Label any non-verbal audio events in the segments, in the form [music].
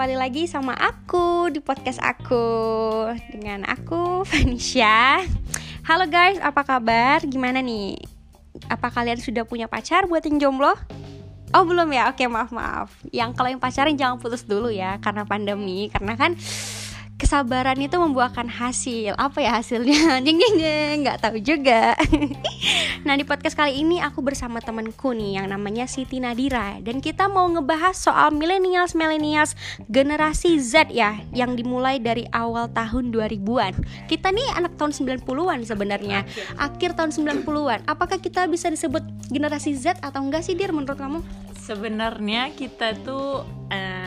kembali lagi sama aku di podcast aku Dengan aku, [laughs] Vanisha Halo guys, apa kabar? Gimana nih? Apa kalian sudah punya pacar buat yang jomblo? Oh belum ya? Oke maaf maaf Yang kalau yang pacaran jangan putus dulu ya Karena pandemi Karena kan kesabaran itu membuahkan hasil. Apa ya hasilnya? [laughs] Jeng jeng jeng nggak tahu juga. [laughs] Nah di podcast kali ini aku bersama temanku nih yang namanya Siti Nadira. Dan kita mau ngebahas soal millennials millennials generasi Z ya yang dimulai dari awal tahun 2000-an kita nih anak tahun 90-an sebenarnya. Akhir tahun 90-an apakah kita bisa disebut generasi Z atau enggak sih Dir menurut kamu? Sebenarnya kita tuh uh,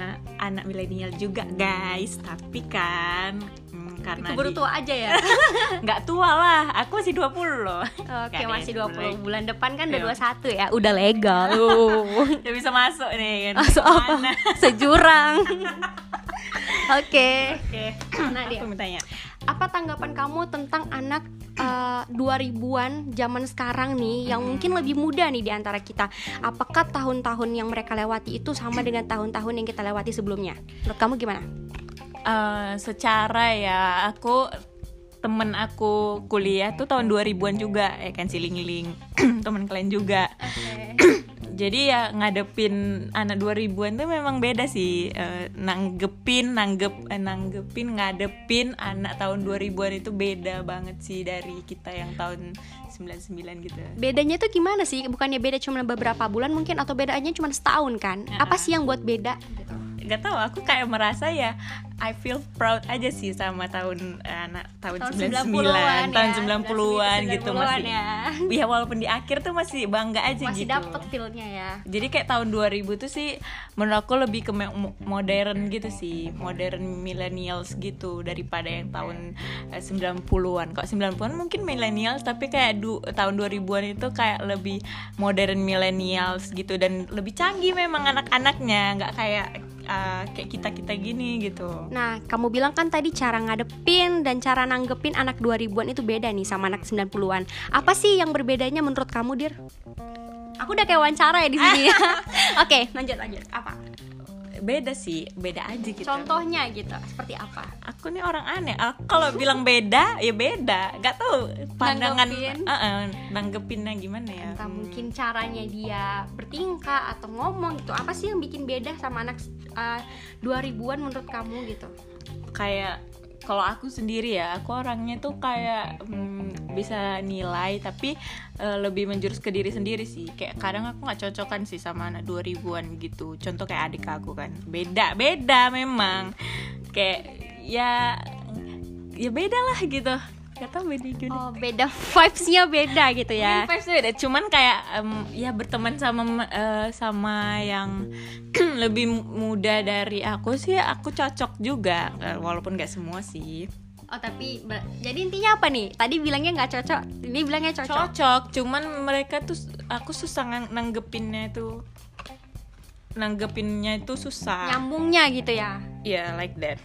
anak milenial juga guys. Tapi kan hmm, karena baru tua aja ya? [laughs] Nggak tua lah. Aku masih 20 loh. Oke okay, masih 20 mulai. bulan depan kan udah 21 ya? Udah legal. [laughs] [laughs] Udah bisa masuk nih kan? Masuk apa? Sejurang. Oke. Okay. oke. Okay. nah dia. aku tanya. Apa tanggapan kamu tentang anak uh, 2000-an zaman sekarang nih yang mungkin lebih muda nih di antara kita. Apakah tahun-tahun yang mereka lewati itu sama dengan tahun-tahun yang kita lewati sebelumnya? Menurut kamu gimana? Uh, secara ya aku temen aku kuliah tuh tahun 2000-an juga ya kan si Ling Ling [clears throat] temen kalian juga okay [clears throat] jadi ya ngadepin anak 2000-an tuh memang beda sih. Uh, nanggepin nanggep eh, nanggepin ngadepin anak tahun 2000-an itu beda banget sih dari kita yang tahun 99 gitu. Bedanya tuh gimana sih? Bukannya beda cuma beberapa bulan mungkin atau bedanya cuma setahun kan? Uh -huh. apa sih yang buat beda? gitu nggak tahu aku kayak merasa ya I feel proud aja sih sama tahun anak tahun, tahun 99 ya, tahun 90-an gitu masih ya. ya walaupun di akhir tuh masih bangga aja masih gitu. dapet feelnya ya. Jadi kayak tahun 2000 tuh sih menurut aku lebih ke modern gitu sih, modern millennials gitu daripada yang tahun 90-an. Kok 90-an mungkin millennials tapi kayak du tahun 2000-an itu kayak lebih modern millennials gitu dan lebih canggih memang anak-anaknya, nggak kayak uh, kayak kita kita gini gitu. Nah, kamu bilang kan tadi cara ngadepin dan cara nanggepin anak 2000-an itu beda nih sama anak 90-an. Apa sih yang berbedanya menurut kamu, Dir? Aku udah kayak wawancara ya di sini. [laughs] Oke, okay, lanjut lanjut. Apa? Beda sih beda aja gitu. Contohnya gitu seperti apa? Aku nih orang aneh aku kalau bilang beda ya beda. Gak tau pandangan Nanggepin. uh -uh, nanggepinnya gimana ya? Entah hmm. mungkin caranya dia bertingkah atau ngomong gitu. Apa sih yang bikin beda sama anak uh, 2000-an menurut kamu gitu? Kayak kalau aku sendiri ya aku orangnya tuh kayak hmm, bisa nilai tapi uh, lebih menjurus ke diri sendiri sih. Kayak kadang aku nggak cocokan sih sama anak 2000-an gitu. Contoh kayak adik aku kan. Beda beda memang. Kayak ya ya beda lah gitu. Kata beda oh beda vibesnya beda gitu ya. Vibesnya beda. Cuman kayak um, ya berteman sama uh, sama yang [clears throat] lebih muda dari aku sih aku cocok juga. Uh, walaupun gak semua sih Oh tapi jadi intinya apa nih? Tadi bilangnya nggak cocok, ini bilangnya cocok. Cocok, cuman mereka tuh aku susah nanggepinnya itu nanggepinnya itu susah. Nyambungnya gitu ya? Iya, yeah, like that.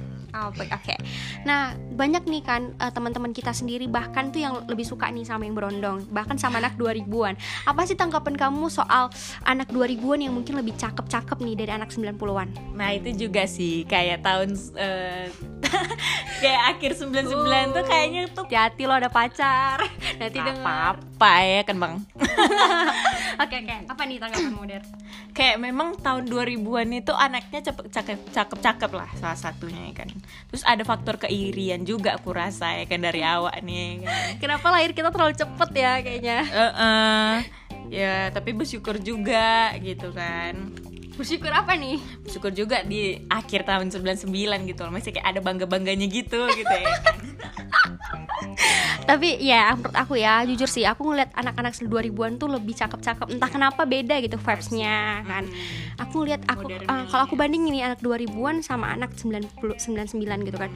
Oke. Okay. Nah, banyak nih kan uh, teman-teman kita sendiri bahkan tuh yang lebih suka nih sama yang berondong, bahkan sama anak 2000-an. Apa sih tanggapan kamu soal anak 2000-an yang mungkin lebih cakep-cakep nih dari anak 90-an? Nah, itu juga sih kayak tahun uh, [laughs] kayak akhir 99 uh, tuh kayaknya tuh hati lo ada pacar. [laughs] Nanti apa apa ya kan, Bang. [laughs] Oke, oke. Apa nih tanggapan modern? Kayak memang tahun 2000-an itu anaknya cakep-cakep lah salah satunya ya kan terus ada faktor keirian juga aku rasa ya kan dari awak nih kan. kenapa lahir kita terlalu cepet ya kayaknya uh -uh. ya tapi bersyukur juga gitu kan bersyukur apa nih bersyukur juga di akhir tahun 99 gitu loh masih kayak ada bangga bangganya gitu gitu ya kan [laughs] tapi ya menurut aku ya jujur sih aku ngeliat anak-anak 2000-an tuh lebih cakep-cakep. Entah kenapa beda gitu vibesnya kan. Aku ngeliat aku uh, kalau aku banding ini anak 2000-an sama anak 90 99 gitu kan.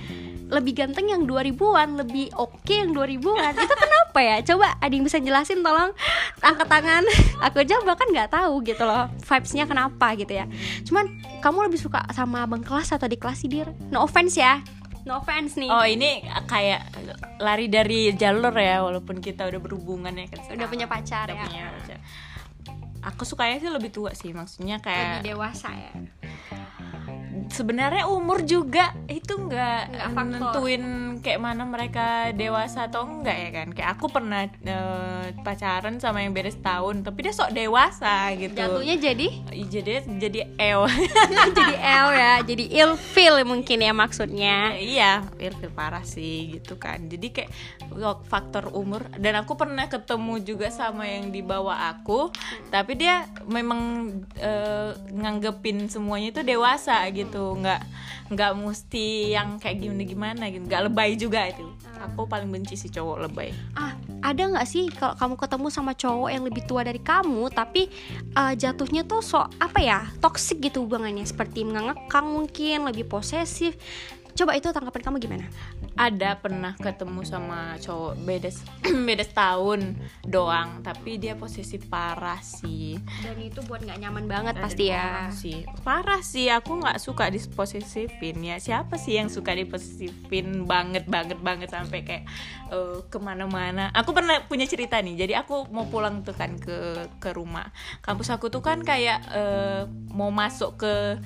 Lebih ganteng yang 2000-an lebih oke okay yang 2000-an itu kenapa ya? Coba ada yang bisa jelasin tolong angkat tangan. [laughs] Aku aja bahkan nggak tahu gitu loh vibesnya kenapa gitu ya. Cuman kamu lebih suka sama abang kelas atau di kelas sih dir? No offense ya no offense nih. Oh ini kayak lari dari jalur ya walaupun kita udah berhubungan ya kan. Udah punya pacar udah ya. punya pacar. aku sukanya sih lebih tua sih maksudnya kayak lebih dewasa ya. Sebenarnya umur juga itu nggak nentuin kayak mana mereka dewasa atau enggak ya kan? Kayak aku pernah eh, pacaran sama yang beda setahun tapi dia sok dewasa gitu. Jatuhnya jadi? Jadi jadi ew [laughs] jadi L ya, jadi ill feel mungkin ya maksudnya. iya ilfil parah sih gitu kan. Jadi kayak faktor umur. Dan aku pernah ketemu juga sama yang di bawah aku tapi dia memang eh, nganggepin semuanya itu dewasa gitu. Nggak nggak mesti yang kayak gimana gimana gitu. Nggak lebay juga itu. Aku paling benci si cowok lebay. Ah, ada nggak sih kalau kamu ketemu sama cowok yang lebih tua dari kamu tapi uh, jatuhnya tuh so apa ya toxic gitu hubungannya? Seperti mengekang mungkin lebih posesif coba itu tanggapan kamu gimana? Ada pernah ketemu sama cowok beda [clears throat] beda setahun doang tapi dia posesif parah sih. Dan itu buat nggak nyaman banget Ada pasti ya. sih. Parah sih aku nggak suka disposesifin ya. Siapa sih yang suka diposesifin banget banget banget sampai kayak eh, ke mana-mana? Aku pernah punya cerita nih jadi aku mau pulang tuh kan ke ke rumah. Kampus aku tuh kan kayak eh, mau masuk ke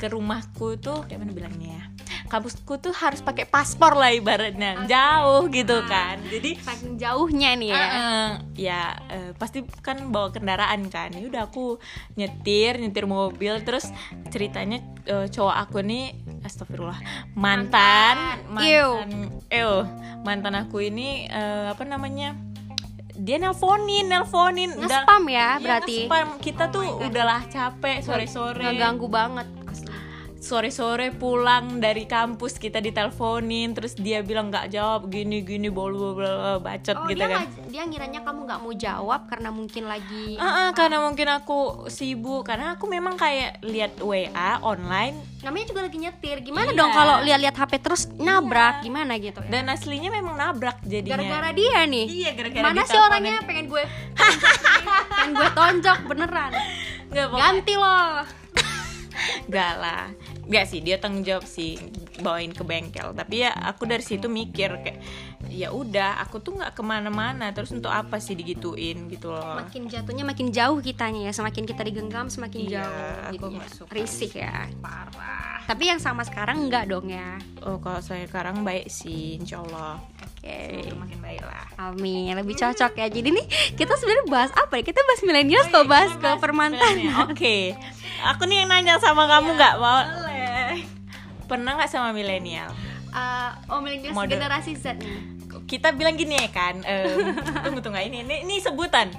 ke rumahku tuh kayak mana bilangnya ya kampusku tuh harus pakai paspor lah ibaratnya. Jauh gitu kan. Jadi saking jauhnya nih ya. Eh, ya eh, pasti kan bawa kendaraan kan. Ya udah aku nyetir nyetir mobil. Terus ceritanya eh, cowok aku nih astagfirullah mantan mantan. ew. Mantan aku ini eh, apa namanya dia nelponin nelponin nge-spam ya Iya, berarti? nge-spam. kita tuh udahlah capek sore-sore. ngeganggu banget. Sore-sore pulang dari kampus kita diteleponin terus dia bilang nggak jawab gini gini bolu bolu bacot Oh gitu dia kan. nggak- dia ngiranya kamu nggak mau jawab karena mungkin lagi Ah, ah, karena mungkin aku sibuk karena aku memang kayak lihat WA online. Namanya juga lagi nyetir gimana Iya. dong kalau lihat-lihat HP terus nabrak gimana gitu? Ya dan aslinya memang nabrak jadinya. Gara-gara dia nih? Iya gara-gara mana sih orangnya? Pengen gue [laughs] pengen gue tonjok beneran. Pokoknya- ganti loh. Gak lah Gak sih dia tanggung jawab sih Bawain ke bengkel. Tapi ya aku dari situ mikir kayak ya udah aku tuh nggak ke mana-mana Terus untuk apa sih digituin? Gitu loh. Makin jatuhnya makin jauh kitanya ya semakin kita digenggam semakin Iya, jauh aku gitu ya. nggak suka. risik ya. Parah. Tapi yang sama sekarang enggak dong ya? Oh kalau saya sekarang baik sih Insya Allah. Oke. Semoga makin baik lah. Amin, lebih cocok ya. Jadi nih kita sebenarnya bahas apa ya? Kita bahas milenial atau bahas ke permantan? [laughs] Oke. Aku nih yang nanya sama kamu nggak? Mau Pernah nggak sama milenial? Eh, oh milenial generasi Z nih. kita bilang gini ya kan em, [laughs] tunggu tunggu ini ini, ini sebutan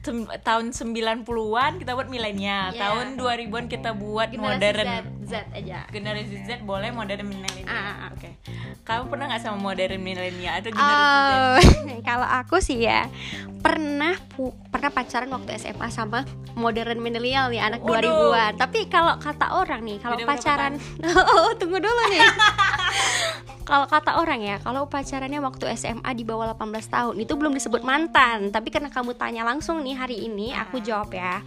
Sem- tahun 90-an kita buat milenial Iya. tahun 2000-an kita buat Generasi modern Z, Z aja. generasi Z boleh modern milenial Ah, ah, ah. oke kamu pernah nggak sama modern milenial atau generasi Z Oh, [laughs] kalau aku sih ya pernah pu- pernah pacaran waktu SMA sama modern milenial nih anak Waduh. 2000-an. Tapi kalau kata orang nih, kalau pacaran [laughs] Oh, tunggu dulu nih. [laughs] kalau kata orang ya, kalau pacarannya waktu SMA di bawah 18 tahun itu belum disebut mantan. Tapi karena kamu tanya langsung nih hari ini, aku jawab ya.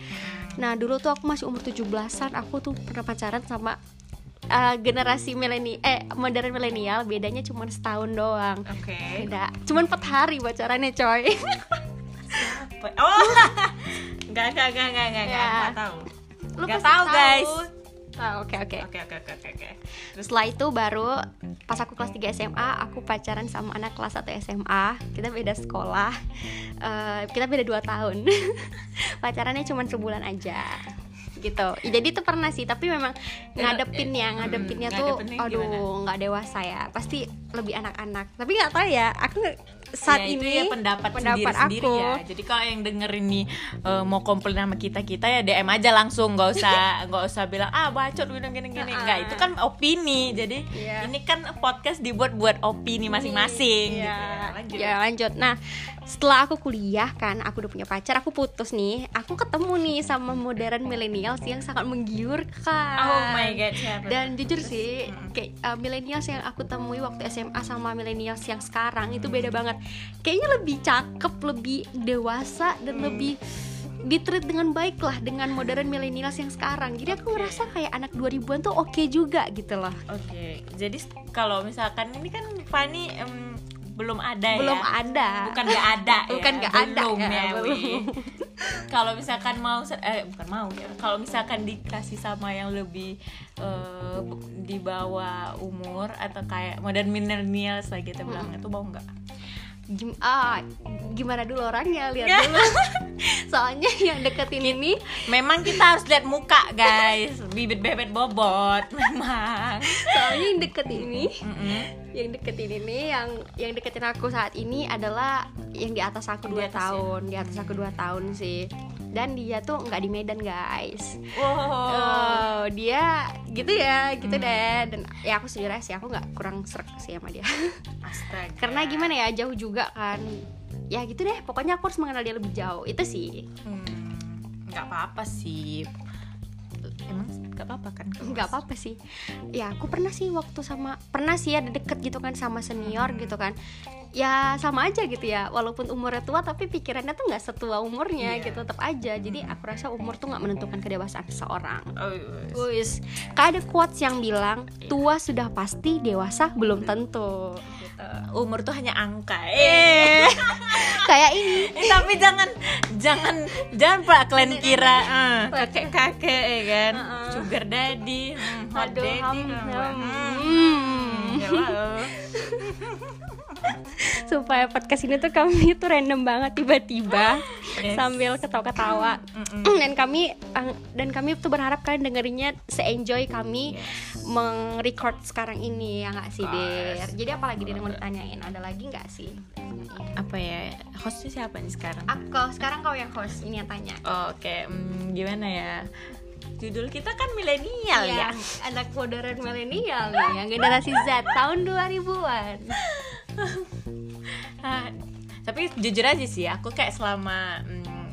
Nah, dulu tuh aku masih umur 17-an, aku tuh pernah pacaran sama uh, generasi milenial eh modern milenial bedanya cuma setahun doang oke beda cuman 4 hari pacarannya coy [laughs] oh. [laughs] Nggak nggak nggak nggak nggak Ya. nggak tahu. Lu nggak tahu guys. Tahu oke oke. Oke oke oke oke setelah itu baru pas aku kelas 3 SMA aku pacaran sama anak kelas 1 SMA kita beda sekolah. Eh, kita beda 2 tahun. [laughs] Pacarannya cuma sebulan aja. Gitu. Ya, jadi itu pernah sih tapi memang ngadepinnya eh, ngadepinnya hmm, tuh ngadepinnya aduh gimana? nggak dewasa ya. Pasti lebih anak-anak. Tapi nggak tahu ya aku saat Ya, itu ini ya pendapat, pendapat sendiri-sendiri aku ya. Jadi kalau yang dengerin nih eh, mau komplain sama kita kita ya DM aja langsung, nggak usah [laughs] nggak usah bilang ah bacot bilang gini gini. Enggak, itu kan opini. Jadi Iya. ini kan podcast dibuat buat opini masing-masing gitu Iya. ya. Lanjut. Ya, lanjut. Nah, setelah aku kuliah kan, aku udah punya pacar, aku putus nih. Aku ketemu nih sama modern millennials yang sangat menggiurkan. Oh my god, siapa? Dan jujur sih, kayak uh, millennials yang aku temui waktu SMA sama millennials yang sekarang itu beda banget. Kayaknya lebih cakep, lebih dewasa dan Hmm. lebih ditreat dengan baik lah dengan modern millennials yang sekarang. Jadi aku ngerasa kayak anak 2000-an tuh oke juga gitu loh. Oke, jadi s- kalau misalkan ini kan Fani em, belum ada belum ya ada. Bukan nggak ada [laughs] ya. Bukan nggak ada. Belum ya, ya, kalau misalkan mau eh bukan mau ya. Kalau misalkan dikasih sama yang lebih eh, di bawah umur atau kayak modern millennials lah gitu bilang itu mau nggak? Gim- ah, gimana dulu orangnya? Lihat [laughs] dulu. Soalnya yang deketin ini memang kita harus lihat muka guys. Bibit bebet bobot memang. Soalnya yang deketin ini Mm-mm. Yang deketin ini yang yang deketin aku saat ini adalah yang di atas aku dua ya? tahun di atas aku dua tahun sih. Dan dia tuh nggak di Medan guys. Wow. Oh, dia gitu ya gitu Hmm. deh. Dan ya aku sendiri sih aku nggak kurang serak sih sama dia. Astaga. Karena gimana ya jauh juga kan. Ya gitu deh pokoknya aku harus mengenal dia lebih jauh itu sih. Hmm, nggak apa-apa sih emang nggak apa-apa kan? Nggak apa-apa sih. Ya aku pernah sih waktu sama pernah sih ada deket gitu kan sama senior gitu kan ya sama aja gitu ya walaupun umurnya tua tapi pikirannya tuh nggak setua umurnya Iya. gitu tetap aja jadi aku rasa umur tuh nggak menentukan kedewasaan seseorang Oh, yes. Wis, kayak ada quotes yang bilang tua sudah pasti dewasa belum tentu. Gitu. umur tuh hanya angka eh [laughs] Kayak ini. Eh, tapi jangan jangan jangan pak kalian kira eh, kakek kakek ya kan Heeh. sugar daddy hmm, hot Aduh, daddy ham, kan, ham. hmm. Hmm. Hello. [laughs] [laughs] Supaya podcast ini tuh kami [laughs] tuh random banget tiba-tiba [laughs] Yes. sambil ketawa-ketawa. Dan kami dan kami tuh berharap kalian dengerinnya se-enjoy kami Yes. meng-record sekarang ini ya nggak sih, Der? Jadi apa lagi dia mau ditanyain? Ada lagi nggak sih? apa ya hostnya siapa nih sekarang Aku sekarang kau yang host ini yang tanya. oke hmm, gimana ya judul kita kan milenial ya Iya, anak modern milenial nih yang generasi Z tahun 2000-an. [laughs] Ah, tapi jujur aja sih aku kayak selama mm,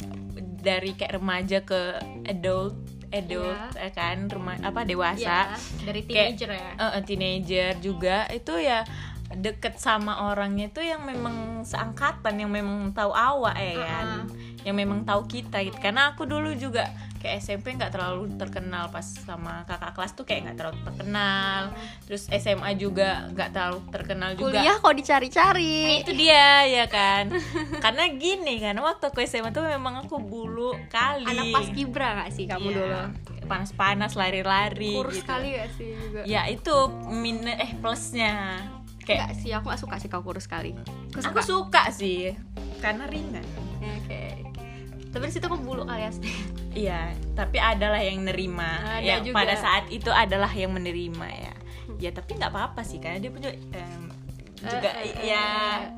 dari kayak remaja ke adult adult ya kan rumah apa dewasa Iya, dari Kayak- teenager ya. Eh, eh, teenager juga itu ya deket sama orangnya itu yang memang seangkatan yang memang tahu awak ya kan Uh-uh. Yang memang tahu kita gitu karena aku dulu juga kayak SMP nggak terlalu terkenal pas sama kakak kelas tuh kayak nggak terlalu terkenal terus SMA juga nggak terlalu terkenal juga Kuliah kok Nah, dicari-cari. itu dia ya kan [laughs] karena gini kan waktu aku SMA tuh memang aku bulu kali Anak pas kibra gak sih kamu Iya, dulu? panas-panas lari-lari Kurus gitu. kali gak sih juga? ya itu minus eh plusnya kayak Enggak sih, aku gak suka sih kau kurus kali. Aku suka. aku suka sih karena ringan. Tapi di situ aku bulu kali ya. iya tapi adalah yang nerima Ada yang juga. pada saat itu adalah yang menerima ya ya tapi nggak apa-apa sih karena dia punya em, juga Eh, eh, ya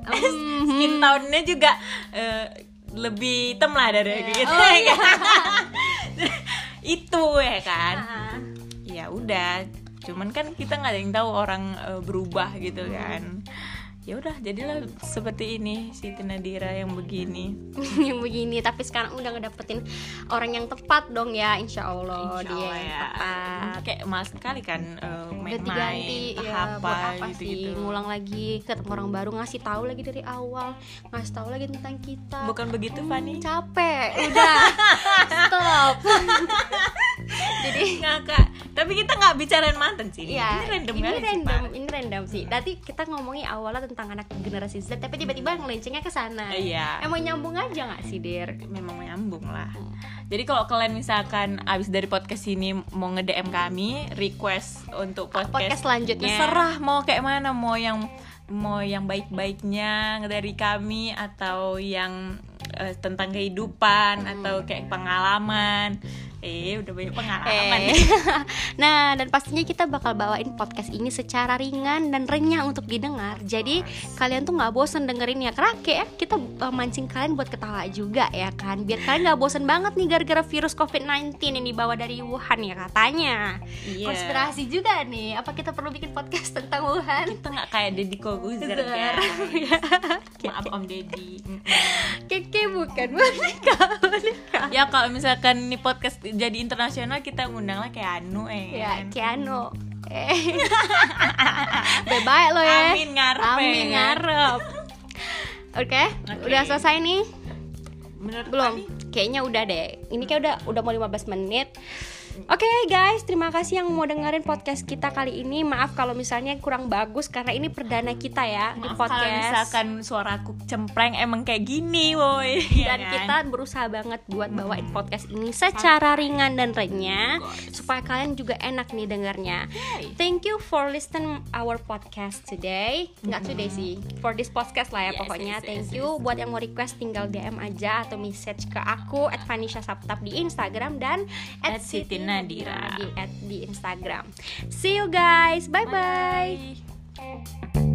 eh, [laughs] eh. skin tone-nya juga eh, lebih hitam lah dari Iya. gitu Oh, ya iya. kan? [laughs] itu ya kan Ah. ya udah cuman kan kita nggak ada yang tahu orang eh, berubah gitu kan ya udah jadilah seperti ini si Nadira yang begini. [laughs] Yang begini tapi sekarang udah ngedapetin orang yang tepat dong ya insya Allah Insya dia Allah yang ya. tepat. Kayak mal sekali kan eh, ganti-ganti main-main ya apa, buat apa gitu sih? Ngulang lagi ketemu orang baru ngasih tahu lagi dari awal ngasih tahu lagi tentang kita. Bukan begitu Fani? Capek udah. [laughs] Stop [laughs] tapi kita nggak bicarain mantan sih. Ya ini random ini sih, random Pak. ini random sih. Nanti kita ngomongin awalnya tentang anak generasi Z tapi tiba-tiba ngelencengnya ke sana. Iya. emang nyambung aja nggak sih Der memang menyambung lah. Jadi kalau kalian misalkan abis dari podcast ini mau nge DM kami request untuk podcast, podcast selanjutnya. terserah mau kayak mana mau yang mau yang baik-baiknya dari kami atau yang eh, tentang kehidupan atau kayak pengalaman eh udah banyak pengalaman Eh. [laughs] nah, dan pastinya kita bakal bawain podcast ini secara ringan dan renyah untuk didengar. Jadi kalian tuh nggak bosan dengerinnya. Karena kayak kita uh, mancing kalian buat ketawa juga ya kan. Biar kalian nggak bosan banget nih gara-gara virus COVID-19 yang dibawa dari Wuhan ya katanya. Iya. Konspirasi juga nih. Apa kita perlu bikin podcast tentang Wuhan? kita nggak kayak Deddy Kobuzer Kobuzer. guys [laughs] maaf Om Deddy. Keke bukan [laughs] boneka, boneka. ya kalau misalkan ini podcast jadi internasional kita ngundang lah kayak Anu eh Ya? Keanu. Eh. [laughs] Bye-bye lo ya. Amin ngarep Amin kan? ngarep. Oke, Oke. udah selesai nih? Menurut Belum. Fani, Kayaknya udah deh. Ini kayak udah udah mau 15 menit. Oke guys, terima kasih yang mau dengerin podcast kita kali ini. Maaf kalau misalnya kurang bagus karena ini perdana kita ya di Maaf kalau podcast. misalkan suaraku cempreng emang kayak gini woi [laughs] dan kita berusaha banget buat bawain podcast ini secara ringan dan renyah supaya kalian juga enak nih dengarnya. Thank you for listen our podcast today. Nggak today sih, for this podcast lah ya Yes, pokoknya. yes, Thank yes, you buat yang mau request tinggal DM aja atau message ke aku at Vanisha di Instagram dan At Siti Nadira. di, at, di Instagram. See you guys. Bye bye. Bye.